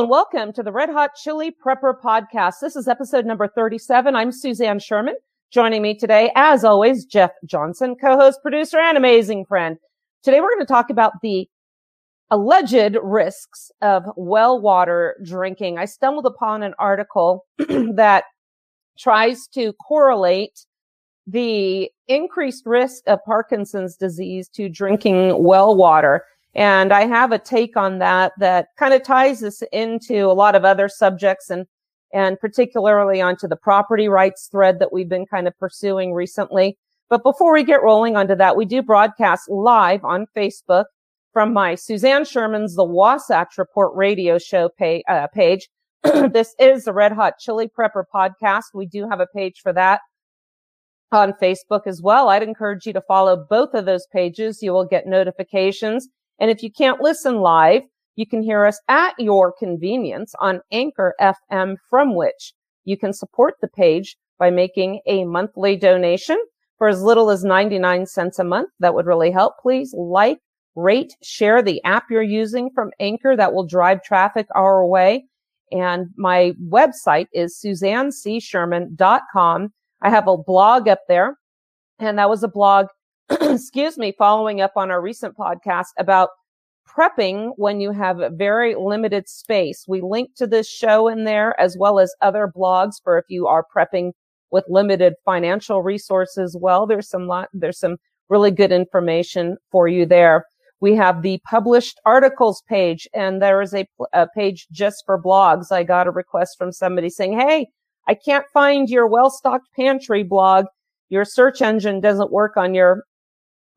And welcome to the Red Hot Chili Prepper Podcast. This is episode number 37. I'm Suzanne Sherman. Joining me today, as always, Jeff Johnson, co-host, producer, and amazing friend. Today we're going to talk about the alleged risks of well water drinking. I stumbled upon an article that tries to correlate the increased risk of Parkinson's disease to drinking well water. And I have a take on that that kind of ties us into a lot of other subjects and, and particularly onto the property rights thread that we've been kind of pursuing recently. But before we get rolling onto that, we do broadcast live on Facebook from my Suzanne Sherman's The Wasatch Report radio show pay, uh, page. this is the Red Hot Chili Prepper podcast. We do have a page for that on Facebook as well. I'd encourage you to follow both of those pages. You will get notifications. And if you can't listen live, you can hear us at your convenience on Anchor FM from which you can support the page by making a monthly donation for as little as 99 cents a month. That would really help. Please like, rate, share the app you're using from Anchor that will drive traffic our way. And my website is suzannecsherman.com. I have a blog up there and that was a blog, excuse me, following up on our recent podcast about prepping when you have very limited space. We link to this show in there as well as other blogs for if you are prepping with limited financial resources. Well, there's some lot, there's some really good information for you there. We have the published articles page and there is a, a page just for blogs. I got a request from somebody saying, Hey, I can't find your well-stocked pantry blog. Your search engine doesn't work on your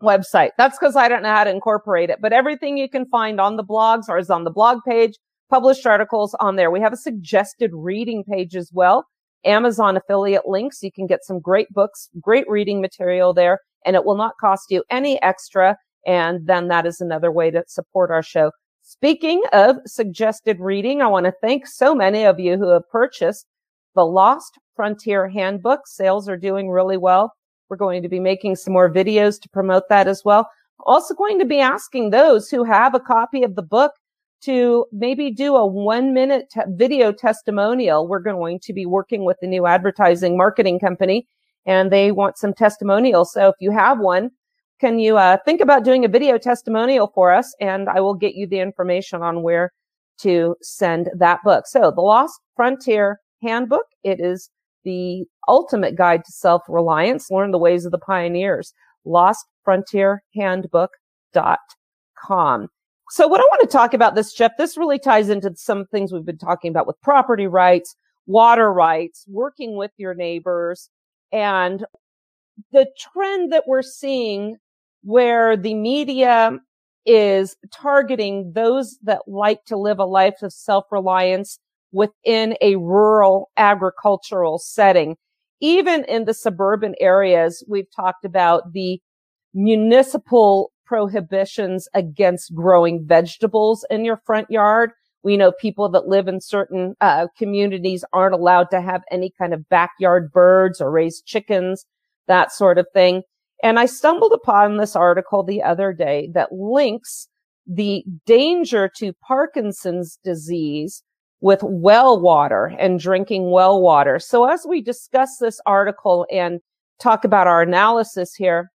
website. That's because I don't know how to incorporate it, but everything you can find on the blogs or is on the blog page, published articles on there. We have a suggested reading page as well. Amazon affiliate links. You can get some great books, great reading material there, and it will not cost you any extra. And then that is another way to support our show. Speaking of suggested reading, I want to thank so many of you who have purchased the Lost Frontier Handbook. Sales are doing really well. We're going to be making some more videos to promote that as well. Also going to be asking those who have a copy of the book to maybe do a one minute te- video testimonial. We're going to be working with the new advertising marketing company and they want some testimonials. So if you have one, can you uh, think about doing a video testimonial for us? And I will get you the information on where to send that book. So the Lost Frontier Handbook. It is the ultimate guide to self-reliance. Learn the ways of the pioneers. LostFrontierHandbook.com. So what I want to talk about this, Jeff, this really ties into some things we've been talking about with property rights, water rights, working with your neighbors, and the trend that we're seeing where the media is targeting those that like to live a life of self-reliance within a rural agricultural setting. Even in the suburban areas, we've talked about the municipal prohibitions against growing vegetables in your front yard. We know people that live in certain uh, communities aren't allowed to have any kind of backyard birds or raise chickens, that sort of thing. And I stumbled upon this article the other day that links the danger to Parkinson's disease with well water and drinking well water. So as we discuss this article and talk about our analysis here,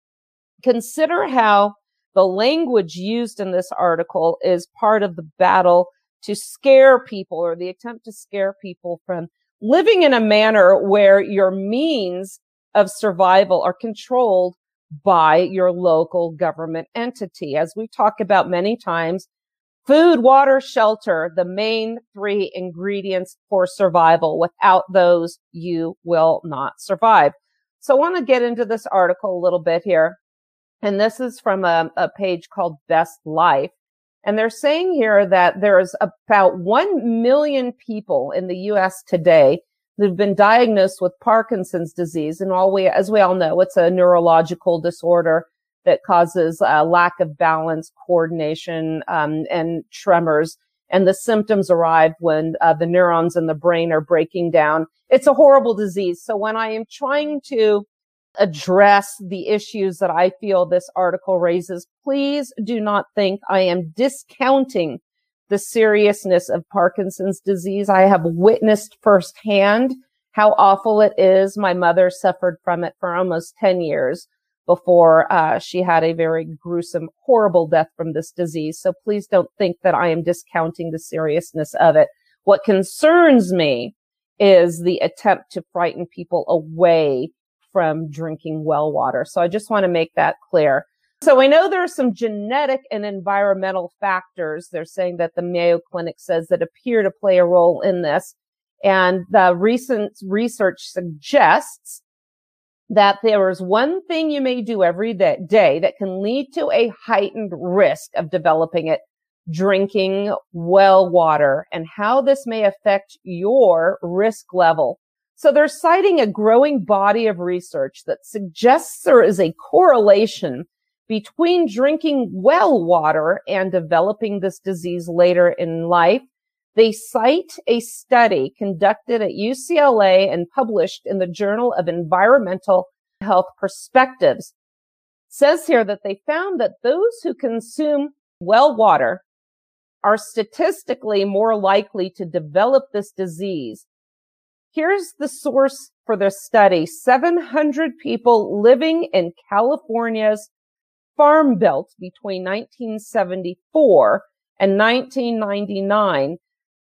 consider how the language used in this article is part of the battle to scare people or the attempt to scare people from living in a manner where your means of survival are controlled by your local government entity. As we talk about many times, food, water, shelter, the main three ingredients for survival. Without those, you will not survive. So I want to get into this article a little bit here. And this is from a, a page called Best Life. And they're saying here that there's about 1 million people in the U.S. today who've been diagnosed with Parkinson's disease. And all we, as we all know, it's a neurological disorder that causes a lack of balance, coordination, um, and tremors. And the symptoms arrive when uh, the neurons in the brain are breaking down. It's a horrible disease. So when I am trying to address the issues that I feel this article raises. Please do not think I am discounting the seriousness of Parkinson's disease. I have witnessed firsthand how awful it is. My mother suffered from it for almost 10 years before uh, she had a very gruesome, horrible death from this disease. So please don't think that I am discounting the seriousness of it. What concerns me is the attempt to frighten people away from drinking well water. So I just want to make that clear. So I know there are some genetic and environmental factors. They're saying that the Mayo Clinic says that appear to play a role in this. And the recent research suggests that there is one thing you may do every day that can lead to a heightened risk of developing it, drinking well water and how this may affect your risk level. So they're citing a growing body of research that suggests there is a correlation between drinking well water and developing this disease later in life. They cite a study conducted at UCLA and published in the Journal of Environmental Health Perspectives. It says here that they found that those who consume well water are statistically more likely to develop this disease Here's the source for the study. 700 people living in California's farm belt between 1974 and 1999.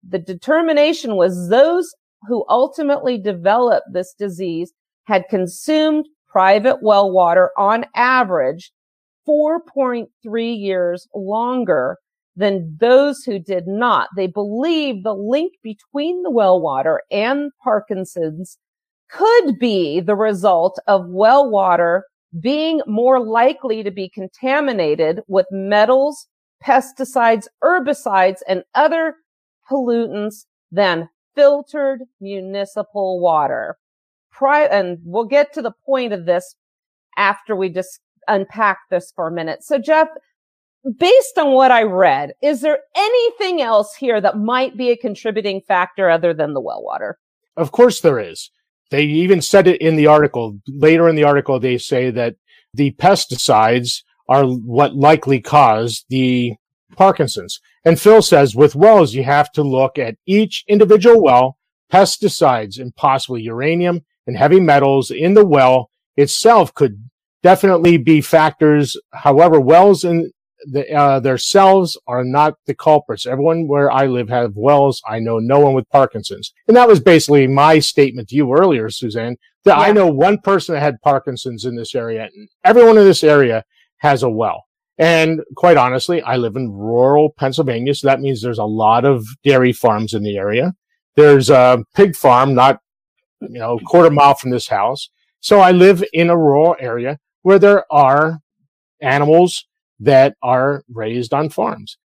The determination was those who ultimately developed this disease had consumed private well water on average 4.3 years longer than those who did not. They believe the link between the well water and Parkinson's could be the result of well water being more likely to be contaminated with metals, pesticides, herbicides, and other pollutants than filtered municipal water. Pri- and we'll get to the point of this after we just unpack this for a minute. So Jeff, based on what I read, is there anything else here that might be a contributing factor other than the well water? Of course there is. They even said it in the article. Later in the article, they say that the pesticides are what likely caused the Parkinson's. And Phil says with wells, you have to look at each individual well, pesticides and possibly uranium and heavy metals in the well itself could definitely be factors. However, wells in the, uh, themselves are not the culprits. Everyone where I live have wells. I know no one with Parkinson's. And that was basically my statement to you earlier, Suzanne, that yeah. I know one person that had Parkinson's in this area and everyone in this area has a well. And quite honestly, I live in rural Pennsylvania. So that means there's a lot of dairy farms in the area. There's a pig farm, not, you know, a quarter mile from this house. So I live in a rural area where there are animals that are raised on farms.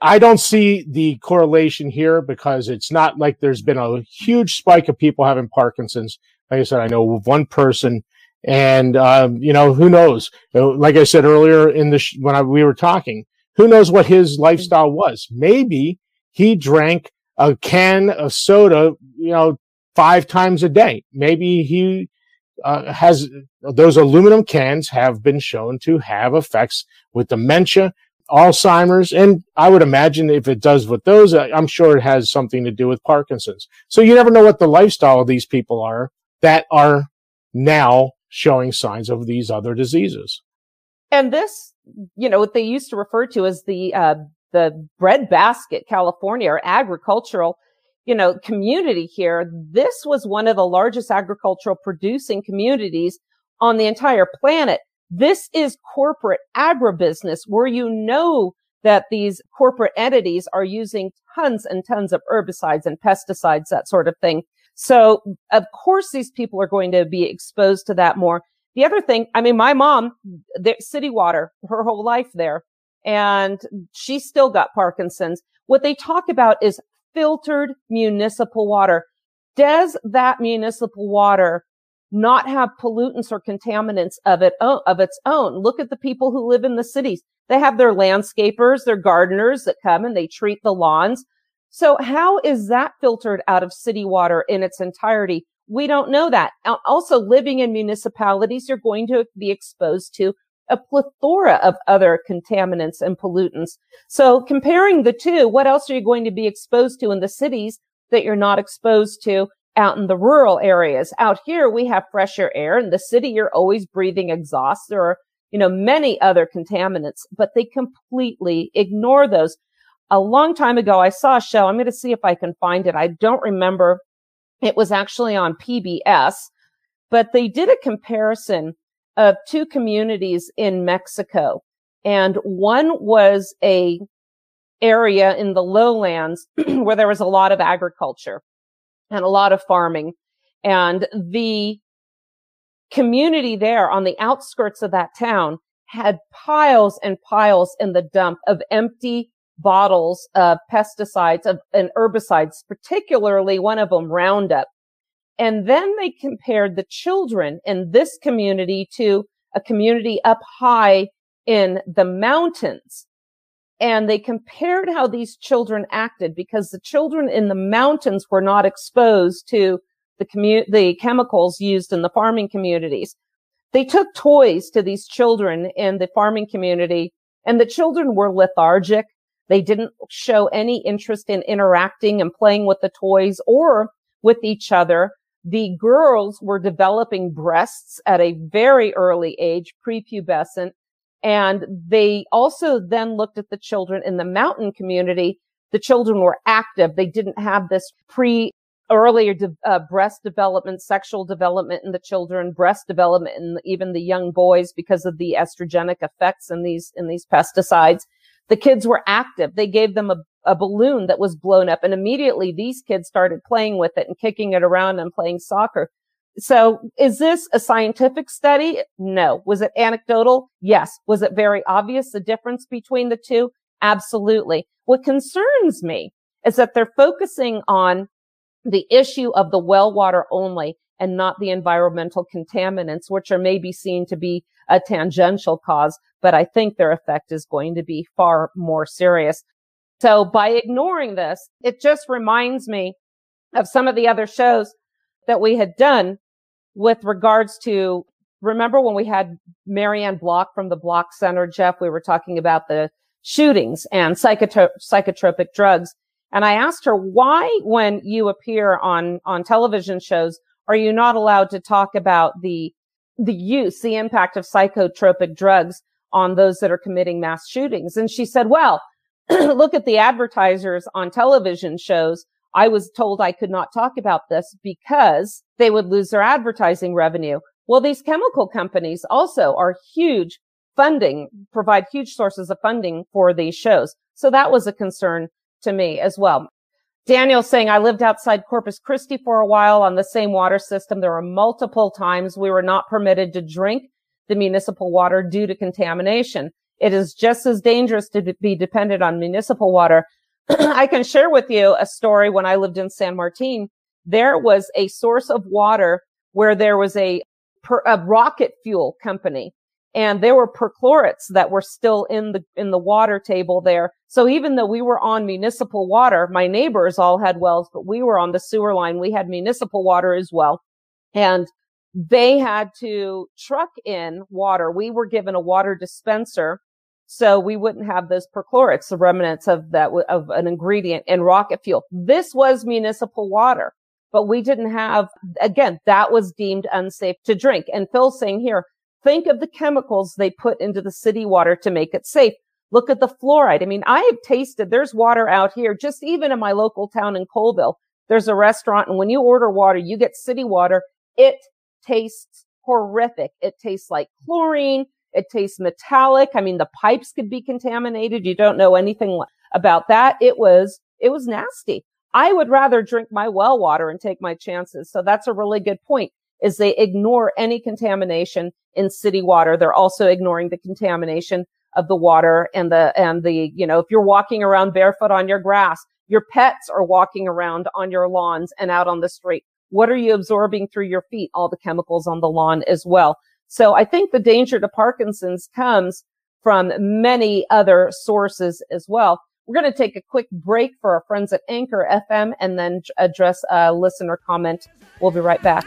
I don't see the correlation here because it's not like there's been a huge spike of people having Parkinson's. Like I said, I know one person and, um, you know, who knows? Like I said earlier in the, sh- when I, we were talking, who knows what his lifestyle was? Maybe he drank a can of soda, you know, five times a day. Maybe he uh, has those aluminum cans have been shown to have effects with dementia, Alzheimer's, and I would imagine if it does with those, I'm sure it has something to do with Parkinson's. So you never know what the lifestyle of these people are that are now showing signs of these other diseases. And this, you know, what they used to refer to as the uh, the breadbasket California or agricultural you know, community here, this was one of the largest agricultural producing communities on the entire planet. This is corporate agribusiness where you know that these corporate entities are using tons and tons of herbicides and pesticides, that sort of thing. So of course these people are going to be exposed to that more. The other thing, I mean, my mom, the city water, her whole life there, and she still got Parkinson's. What they talk about is filtered municipal water. Does that municipal water not have pollutants or contaminants of it, of its own? Look at the people who live in the cities. They have their landscapers, their gardeners that come and they treat the lawns. So how is that filtered out of city water in its entirety? we don't know that. Also living in municipalities, you're going to be exposed to a plethora of other contaminants and pollutants. So comparing the two, what else are you going to be exposed to in the cities that you're not exposed to out in the rural areas? Out here, we have fresher air. In the city, you're always breathing exhaust. There are, you know, many other contaminants, but they completely ignore those. A long time ago, I saw a show. I'm going to see if I can find it. I don't remember. It was actually on PBS, but they did a comparison of two communities in Mexico. And one was a area in the lowlands where there was a lot of agriculture and a lot of farming. And the community there on the outskirts of that town had piles and piles in the dump of empty bottles of pesticides of, and herbicides, particularly one of them Roundup. And then they compared the children in this community to a community up high in the mountains. And they compared how these children acted because the children in the mountains were not exposed to the commu- the chemicals used in the farming communities. They took toys to these children in the farming community and the children were lethargic. They didn't show any interest in interacting and playing with the toys or with each other the girls were developing breasts at a very early age, prepubescent. And they also then looked at the children in the mountain community. The children were active. They didn't have this pre earlier de- uh, breast development, sexual development in the children, breast development in even the young boys because of the estrogenic effects in these, in these pesticides. The kids were active. They gave them a, a balloon that was blown up and immediately these kids started playing with it and kicking it around and playing soccer. So is this a scientific study? No. Was it anecdotal? Yes. Was it very obvious the difference between the two? Absolutely. What concerns me is that they're focusing on the issue of the well water only and not the environmental contaminants, which are maybe seen to be a tangential cause but I think their effect is going to be far more serious. So by ignoring this, it just reminds me of some of the other shows that we had done with regards to, remember when we had Mary Ann Block from the Block Center, Jeff, we were talking about the shootings and psychotropic drugs. And I asked her, why, when you appear on, on television shows, are you not allowed to talk about the, the use, the impact of psychotropic drugs on those that are committing mass shootings. And she said, well, look at the advertisers on television shows. I was told I could not talk about this because they would lose their advertising revenue. Well, these chemical companies also are huge funding, provide huge sources of funding for these shows. So that was a concern to me as well. Daniel saying I lived outside Corpus Christi for a while on the same water system. There were multiple times we were not permitted to drink the municipal water due to contamination. It is just as dangerous to be dependent on municipal water. I can share with you a story when I lived in San Martin. There was a source of water where there was a, a rocket fuel company and there were perchlorates that were still in the in the water table there. So even though we were on municipal water, my neighbors all had wells, but we were on the sewer line. We had municipal water as well. And they had to truck in water. We were given a water dispenser so we wouldn't have those perchlorates, the remnants of that, of an ingredient in rocket fuel. This was municipal water, but we didn't have, again, that was deemed unsafe to drink. And Phil's saying here, think of the chemicals they put into the city water to make it safe. Look at the fluoride. I mean, I have tasted, there's water out here, just even in my local town in Colville. There's a restaurant and when you order water, you get city water. It tastes horrific. It tastes like chlorine. It tastes metallic. I mean, the pipes could be contaminated. You don't know anything about that. It was, it was nasty. I would rather drink my well water and take my chances. So that's a really good point is they ignore any contamination in city water. They're also ignoring the contamination of the water and the, and the, you know, if you're walking around barefoot on your grass, your pets are walking around on your lawns and out on the street. What are you absorbing through your feet? All the chemicals on the lawn as well. So I think the danger to Parkinson's comes from many other sources as well. We're going to take a quick break for our friends at Anchor FM and then address a listener comment. We'll be right back.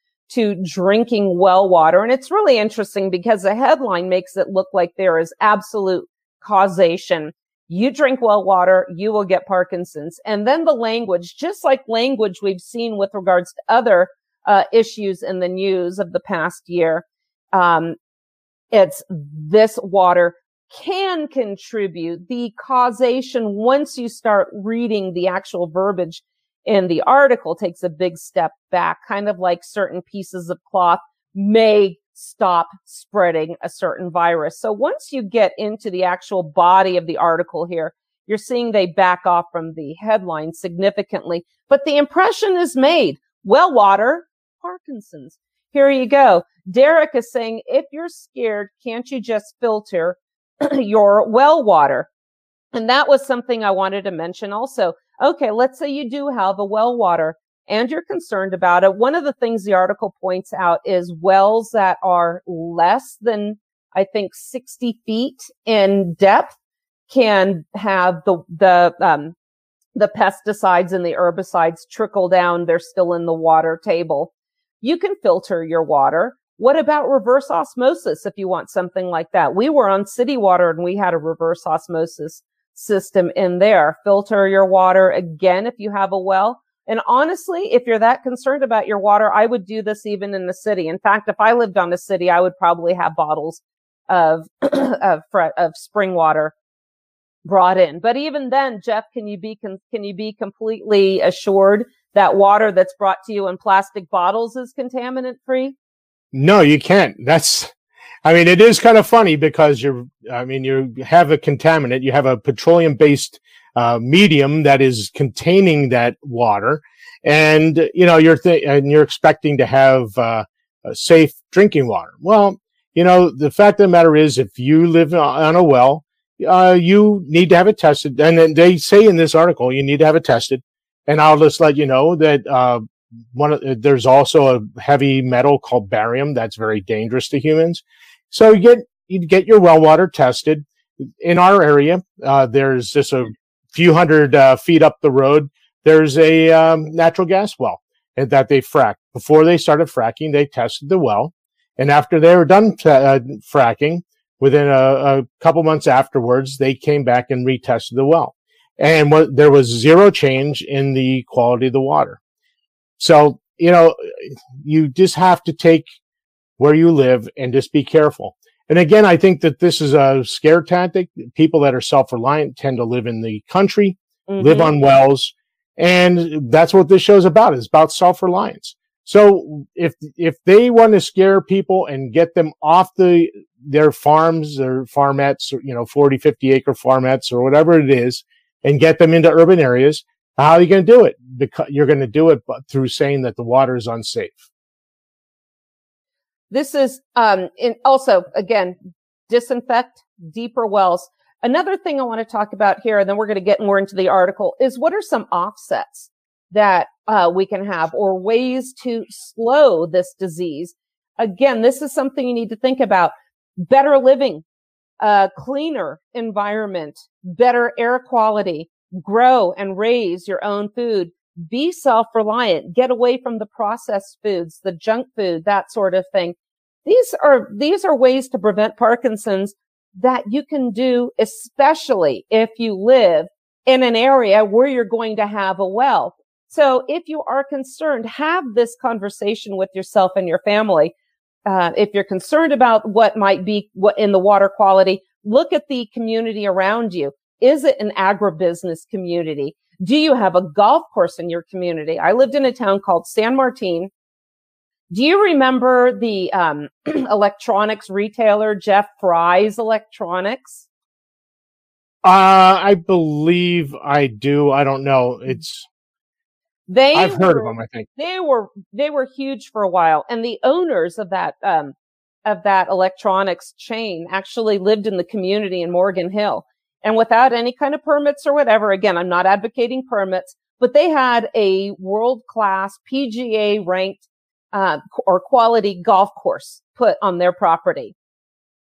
to drinking well water. And it's really interesting because the headline makes it look like there is absolute causation. You drink well water, you will get Parkinson's. And then the language, just like language we've seen with regards to other uh, issues in the news of the past year, um, it's this water can contribute the causation once you start reading the actual verbiage in the article takes a big step back, kind of like certain pieces of cloth may stop spreading a certain virus. So once you get into the actual body of the article here, you're seeing they back off from the headline significantly, but the impression is made. Well water, Parkinson's. Here you go. Derek is saying, if you're scared, can't you just filter your well water? And that was something I wanted to mention also. Okay, let's say you do have a well water and you're concerned about it. One of the things the article points out is wells that are less than, I think, 60 feet in depth can have the, the, um, the pesticides and the herbicides trickle down. They're still in the water table. You can filter your water. What about reverse osmosis if you want something like that? We were on city water and we had a reverse osmosis system in there. Filter your water again if you have a well. And honestly, if you're that concerned about your water, I would do this even in the city. In fact, if I lived on the city, I would probably have bottles of, of, of spring water brought in. But even then, Jeff, can you be, can you be completely assured that water that's brought to you in plastic bottles is contaminant free? No, you can't. That's, I mean, it is kind of funny because you're, I mean, you have a contaminant, you have a petroleum based uh, medium that is containing that water. And, you know, you're, th- and you're expecting to have, uh, safe drinking water. Well, you know, the fact of the matter is if you live on a well, uh, you need to have it tested. And they say in this article, you need to have it tested. And I'll just let you know that, uh, one of, there's also a heavy metal called barium that's very dangerous to humans. So you get you get your well water tested. In our area, uh, there's just a few hundred uh, feet up the road. There's a um, natural gas well and that they fracked. Before they started fracking, they tested the well, and after they were done uh, fracking, within a, a, couple months afterwards, they came back and retested the well, and what, there was zero change in the quality of the water. So, you know, you just have to take where you live and just be careful. And again, I think that this is a scare tactic. People that are self-reliant tend to live in the country, mm-hmm. live on wells. And that's what this show is about. It's about self-reliance. So if, if they want to scare people and get them off the, their farms, their farmettes, or, you know, 40, 50 acre farmettes or whatever it is, and get them into urban areas, how are you going to do it? Because you're going to do it through saying that the water is unsafe. This is um, also again disinfect deeper wells. Another thing I want to talk about here, and then we're going to get more into the article, is what are some offsets that uh, we can have or ways to slow this disease? Again, this is something you need to think about. Better living, cleaner environment, better air quality, grow and raise your own food. Be self-reliant. Get away from the processed foods, the junk food, that sort of thing. These are, these are ways to prevent Parkinson's that you can do, especially if you live in an area where you're going to have a well. So if you are concerned, have this conversation with yourself and your family. Uh, if you're concerned about what might be what in the water quality, look at the community around you. Is it an agribusiness community? Do you have a golf course in your community? I lived in a town called San Martin. Do you remember the um, electronics retailer Jeff Fry's Electronics? Uh, I believe I do. I don't know. It's They I've heard of them. I think. they were they were huge for a while and the owners of that um of that electronics chain actually lived in the community in Morgan Hill and without any kind of permits or whatever again I'm not advocating permits but they had a world class PGA ranked uh, or quality golf course put on their property.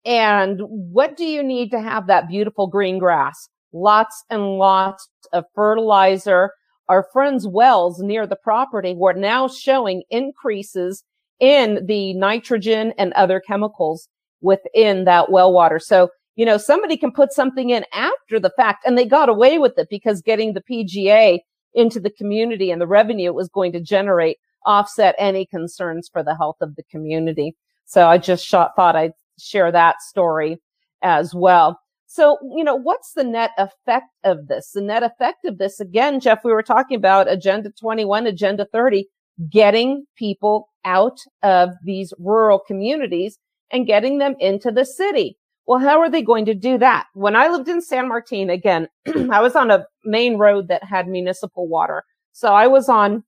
And what do you need to have that beautiful green grass? Lots and lots of fertilizer. Our friends' wells near the property were now showing increases in the nitrogen and other chemicals within that well water. So, you know, somebody can put something in after the fact and they got away with it because getting the PGA into the community and the revenue it was going to generate offset any concerns for the health of the community. So I just shot, thought I'd share that story as well. So, you know, what's the net effect of this? The net effect of this, again, Jeff, we were talking about Agenda 21, Agenda 30, getting people out of these rural communities and getting them into the city. Well, how are they going to do that? When I lived in San Martin, again, I was on a main road that had municipal water. So I was on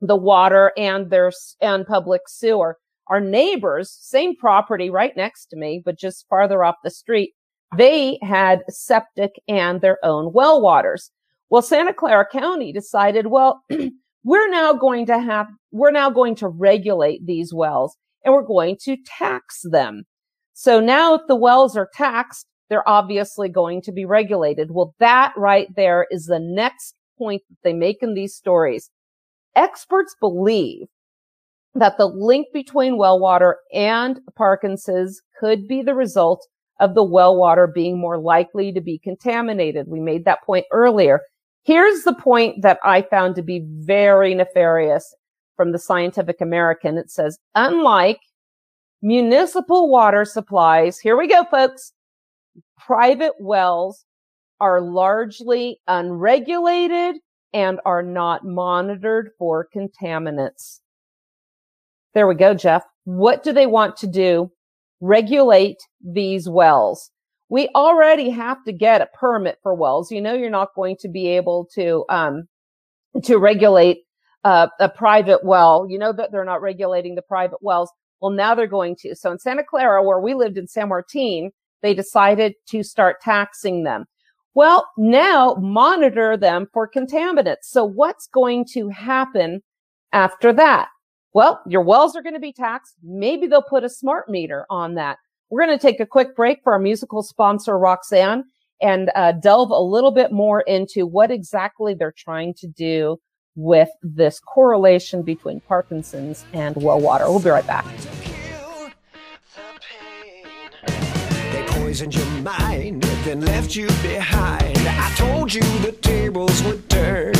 the water and their and public sewer. Our neighbors, same property right next to me, but just farther off the street, they had septic and their own well waters. Well, Santa Clara County decided, well, we're now going to have, we're now going to regulate these wells and we're going to tax them. So now if the wells are taxed, they're obviously going to be regulated. Well, that right there is the next point that they make in these stories. Experts believe that the link between well water and Parkinson's could be the result of the well water being more likely to be contaminated. We made that point earlier. Here's the point that I found to be very nefarious from the Scientific American. It says, unlike municipal water supplies, here we go, folks, private wells are largely unregulated and are not monitored for contaminants. There we go, Jeff. What do they want to do? Regulate these wells. We already have to get a permit for wells. You know, you're not going to be able to, um, to regulate uh, a private well. You know that they're not regulating the private wells. Well, now they're going to. So in Santa Clara, where we lived in San Martin, they decided to start taxing them. Well, now monitor them for contaminants. So what's going to happen after that? Well, your wells are going to be taxed. Maybe they'll put a smart meter on that. We're going to take a quick break for our musical sponsor, Roxanne, and uh, delve a little bit more into what exactly they're trying to do with this correlation between Parkinson's and well water. We'll be right back. They poisoned your mind, then left you behind. I told you the tables would turn.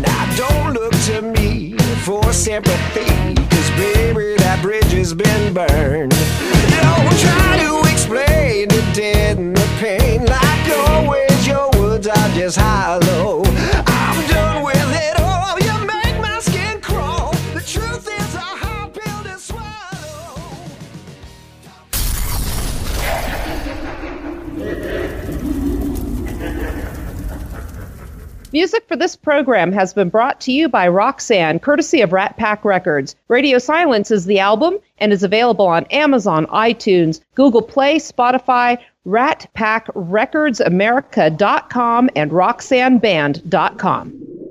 Now don't look to me for sympathy, cause baby, that bridge has been burned. Don't try to explain the dead and the pain, like always, your words are just hollow. I'm Music for this program has been brought to you by Roxanne, courtesy of Rat Pack Records. Radio Silence is the album and is available on Amazon, iTunes, Google Play, Spotify, RatPackRecordsAmerica.com, and RoxanneBand.com.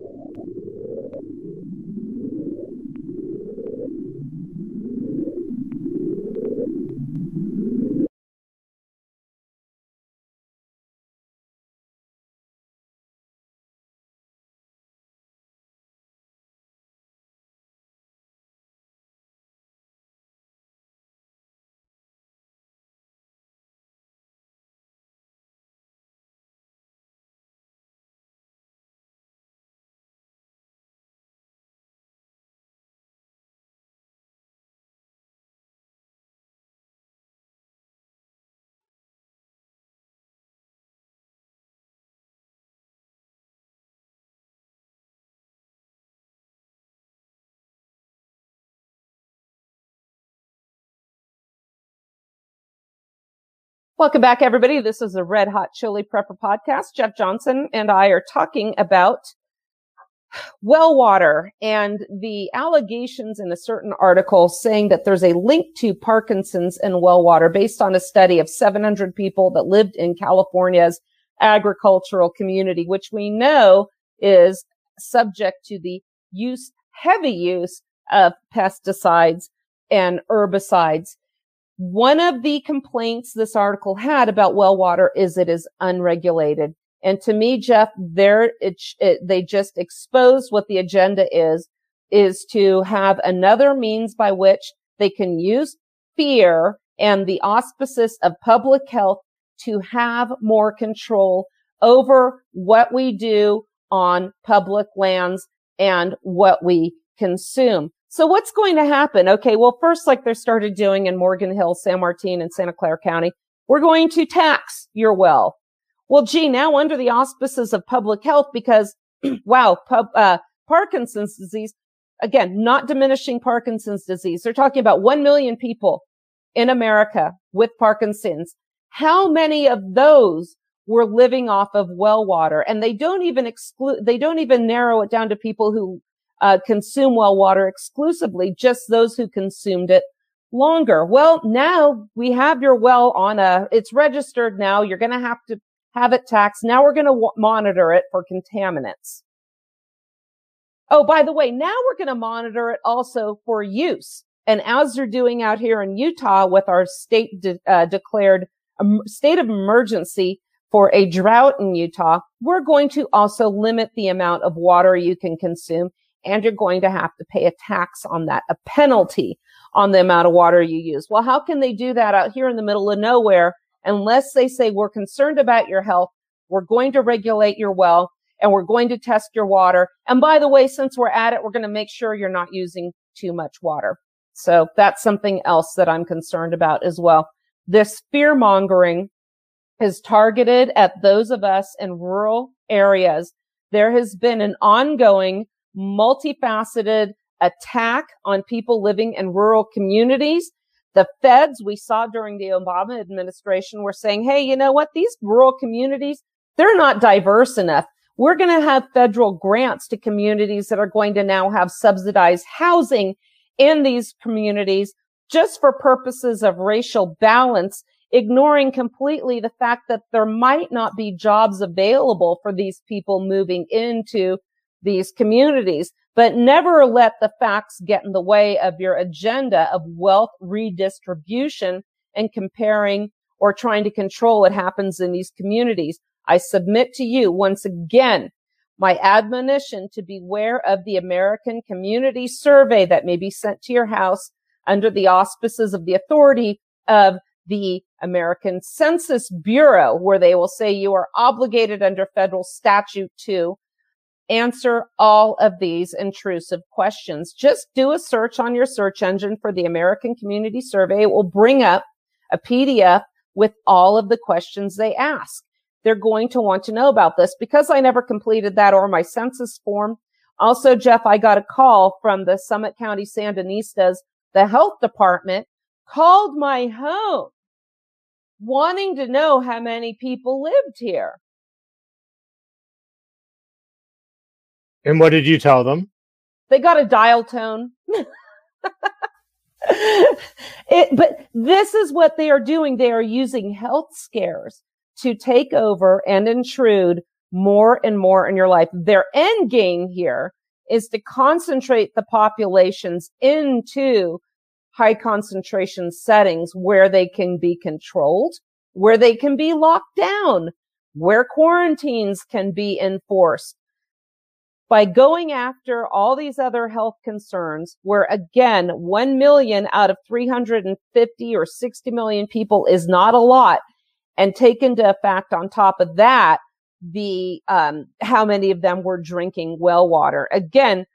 Welcome back, everybody. This is the Red Hot Chili Prepper Podcast. Jeff Johnson and I are talking about well water and the allegations in a certain article saying that there's a link to Parkinson's and well water based on a study of 700 people that lived in California's agricultural community, which we know is subject to the use, heavy use of pesticides and herbicides. One of the complaints this article had about well water is it is unregulated. And to me, Jeff, there it, it, they just expose what the agenda is, is to have another means by which they can use fear and the auspices of public health to have more control over what we do on public lands and what we consume. So what's going to happen? Okay. Well, first, like they started doing in Morgan Hill, San Martin and Santa Clara County, we're going to tax your well. Well, gee, now under the auspices of public health, because wow, pub, uh, Parkinson's disease, again, not diminishing Parkinson's disease. They're talking about 1 million people in America with Parkinson's. How many of those were living off of well water? And they don't even exclude, they don't even narrow it down to people who uh, consume well water exclusively, just those who consumed it longer. Well, now we have your well on a, it's registered now. You're going to have to have it taxed. Now we're going to w- monitor it for contaminants. Oh, by the way, now we're going to monitor it also for use. And as they're doing out here in Utah with our state de- uh, declared um, state of emergency for a drought in Utah, we're going to also limit the amount of water you can consume. And you're going to have to pay a tax on that, a penalty on the amount of water you use. Well, how can they do that out here in the middle of nowhere unless they say we're concerned about your health, we're going to regulate your well, and we're going to test your water. And by the way, since we're at it, we're going to make sure you're not using too much water. So that's something else that I'm concerned about as well. This fear mongering is targeted at those of us in rural areas. There has been an ongoing multifaceted attack on people living in rural communities the feds we saw during the Obama administration were saying, Hey, you know what? These rural communities, they're not diverse enough. We're going to have federal grants to communities that are going to now have subsidized housing in these communities just for purposes of racial balance, ignoring completely the fact that there might not be jobs available for these people moving into these communities but never let the facts get in the way of your agenda of wealth redistribution and comparing or trying to control what happens in these communities. I submit to you once again my admonition to beware of the American Community Survey that may be sent to your house under the auspices of the authority of the American Census Bureau, where they will say you are obligated under federal statute to answer all of these intrusive questions. Just do a search on your search engine for the American Community Survey. It will bring up a PDF with all of the questions they ask. They're going to want to know about this because I never completed that or my census form. Also, Jeff, I got a call from the Summit County Sandinistas. The health department called my home wanting to know how many people lived here. And what did you tell them? They got a dial tone. it, but this is what they are doing. They are using health scares to take over and intrude more and more in your life. Their end game here is to concentrate the populations into high concentration settings where they can be controlled, where they can be locked down, where quarantines can be enforced, by going after all these other health concerns where again, 1 million out of 350 or 60 million people is not a lot. And take into effect on top of that, the, um, how many of them were drinking well water. Again,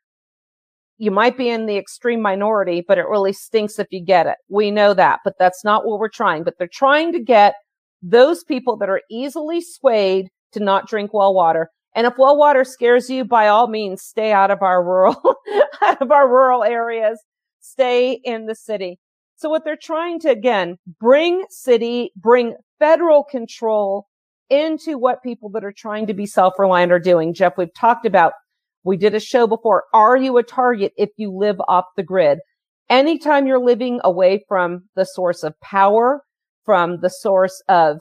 you might be in the extreme minority, but it really stinks if you get it. We know that, but that's not what we're trying. But they're trying to get those people that are easily swayed to not drink well water and if well water scares you, by all means, stay out of our rural, out of our rural areas. Stay in the city. So what they're trying to, again, bring city, bring federal control into what people that are trying to be self-reliant are doing. Jeff, we've talked about, we did a show before. Are you a target if you live off the grid? Anytime you're living away from the source of power, from the source of,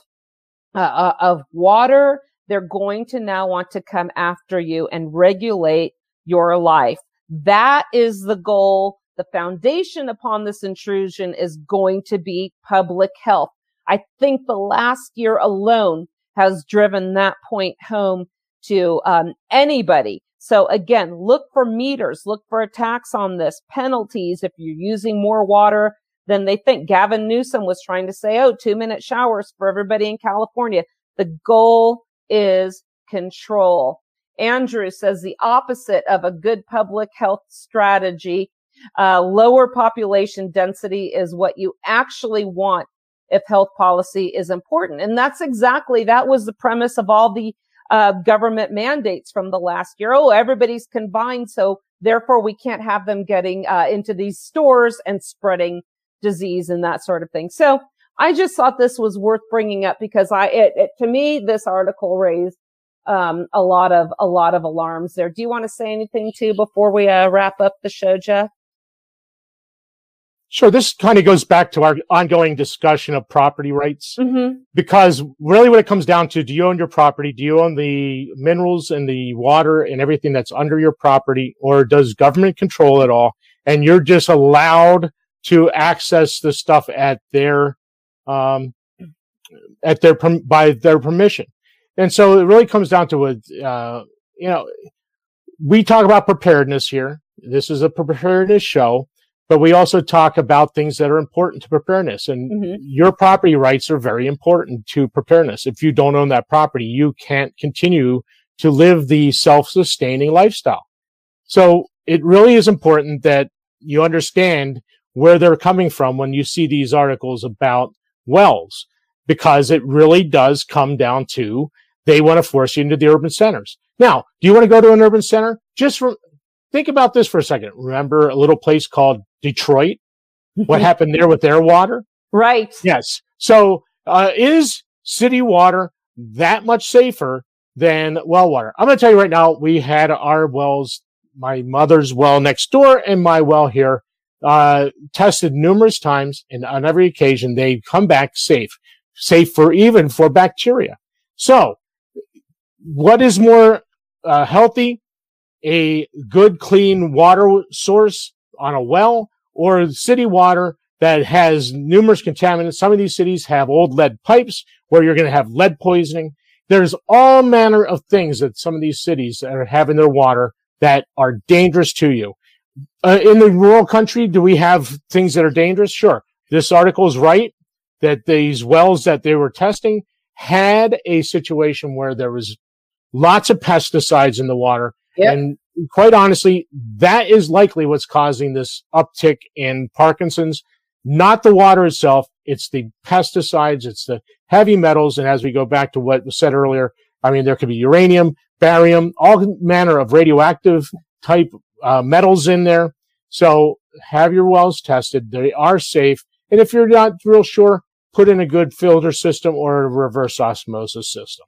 uh, uh of water, they're going to now want to come after you and regulate your life. That is the goal. The foundation upon this intrusion is going to be public health. I think the last year alone has driven that point home to um, anybody. So again, look for meters, look for attacks on this, penalties if you're using more water than they think. Gavin Newsom was trying to say, oh, two minute showers for everybody in California. The goal is control. Andrew says the opposite of a good public health strategy. Uh, lower population density is what you actually want if health policy is important. And that's exactly, that was the premise of all the uh, government mandates from the last year. Oh, everybody's confined. So therefore we can't have them getting uh, into these stores and spreading disease and that sort of thing. So I just thought this was worth bringing up because I, it, it to me, this article raised um, a lot of a lot of alarms there. Do you want to say anything too before we uh, wrap up the show, Jeff? Sure. This kind of goes back to our ongoing discussion of property rights, mm-hmm. because really, what it comes down to: do you own your property? Do you own the minerals and the water and everything that's under your property, or does government control it all? And you're just allowed to access the stuff at their um, at their by their permission. And so it really comes down to a, uh, you know, we talk about preparedness here. This is a preparedness show, but we also talk about things that are important to preparedness. And mm-hmm. your property rights are very important to preparedness. If you don't own that property, you can't continue to live the self-sustaining lifestyle. So it really is important that you understand where they're coming from when you see these articles about wells, because it really does come down to they want to force you into the urban centers. Now, do you want to go to an urban center? Just for, think about this for a second. Remember a little place called Detroit? what happened there with their water? Right. Yes. So, uh, is city water that much safer than well water? I'm going to tell you right now, we had our wells, my mother's well next door and my well here, uh, tested numerous times and on every occasion they come back safe, safe for even for bacteria. So what is more uh, healthy? A good, clean water source on a well or city water that has numerous contaminants. Some of these cities have old lead pipes where you're going to have lead poisoning. There's all manner of things that some of these cities are having their water that are dangerous to you. Uh, in the rural country, do we have things that are dangerous? Sure. This article is right that these wells that they were testing had a situation where there was lots of pesticides in the water. Yep. And quite honestly, that is likely what's causing this uptick in Parkinson's, not the water itself. It's the pesticides. It's the heavy metals. And as we go back to what was said earlier, I mean, there could be uranium, barium, all manner of radioactive type uh, metals in there. So have your wells tested. They are safe. And if you're not real sure, put in a good filter system or a reverse osmosis system.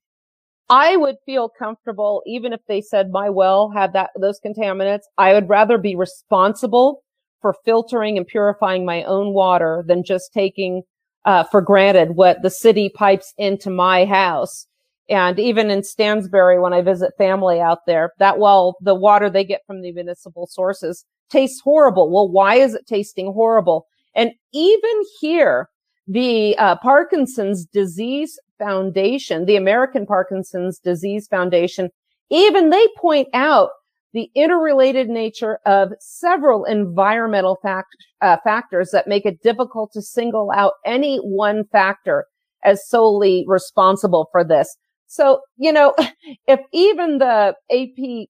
I would feel comfortable even if they said my well had that, those contaminants. I would rather be responsible for filtering and purifying my own water than just taking uh, for granted what the city pipes into my house. And even in Stansbury, when I visit family out there, that well, the water they get from the municipal sources tastes horrible. Well, why is it tasting horrible? And even here, the uh, Parkinson's disease Foundation, the American Parkinson's Disease Foundation, even they point out the interrelated nature of several environmental fact, uh, factors that make it difficult to single out any one factor as solely responsible for this. So, you know, if even the AP,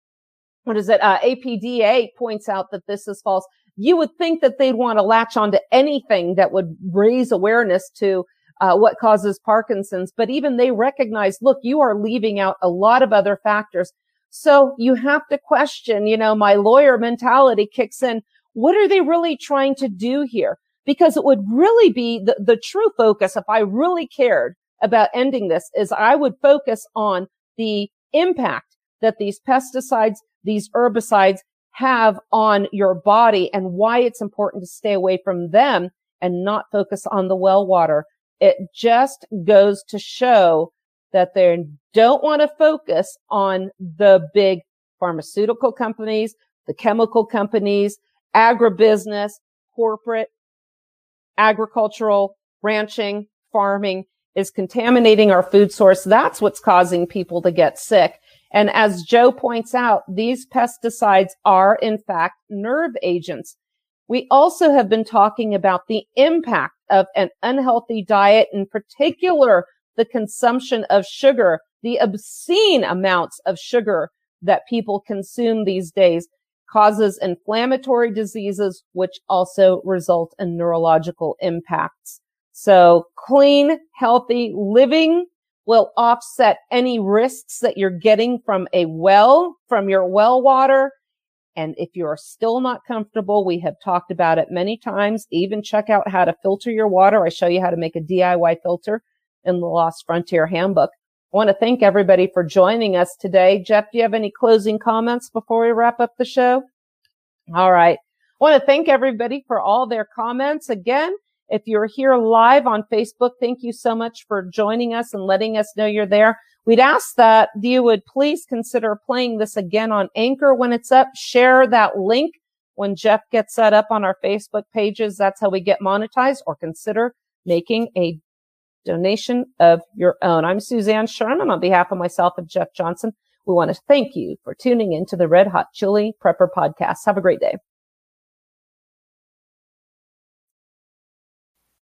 what is it, uh, APDA points out that this is false, you would think that they'd want to latch onto anything that would raise awareness to uh, what causes Parkinson's, but even they recognize, look, you are leaving out a lot of other factors. So you have to question, you know, my lawyer mentality kicks in. What are they really trying to do here? because it would really be the, the true focus. If I really cared about ending this is I would focus on the impact that these pesticides, these herbicides have on your body and why it's important to stay away from them and not focus on the well water. It just goes to show that they don't want to focus on the big pharmaceutical companies, the chemical companies, agribusiness, corporate, agricultural, ranching, farming is contaminating our food source. That's what's causing people to get sick. And as Joe points out, these pesticides are in fact nerve agents. We also have been talking about the impact of an unhealthy diet, in particular, the consumption of sugar, the obscene amounts of sugar that people consume these days causes inflammatory diseases, which also result in neurological impacts. So clean, healthy living will offset any risks that you're getting from a well, from your well water. And if you're still not comfortable, we have talked about it many times. Even check out how to filter your water. I show you how to make a DIY filter in the Lost Frontier Handbook. I want to thank everybody for joining us today. Jeff, do you have any closing comments before we wrap up the show? All right. I want to thank everybody for all their comments. Again, if you're here live on Facebook, thank you so much for joining us and letting us know you're there. We'd ask that you would please consider playing this again on Anchor when it's up. Share that link when Jeff gets that up on our Facebook pages. That's how we get monetized or consider making a donation of your own. I'm Suzanne Sherman on behalf of myself and Jeff Johnson. We want to thank you for tuning in to the Red Hot Chili Prepper podcast. Have a great day.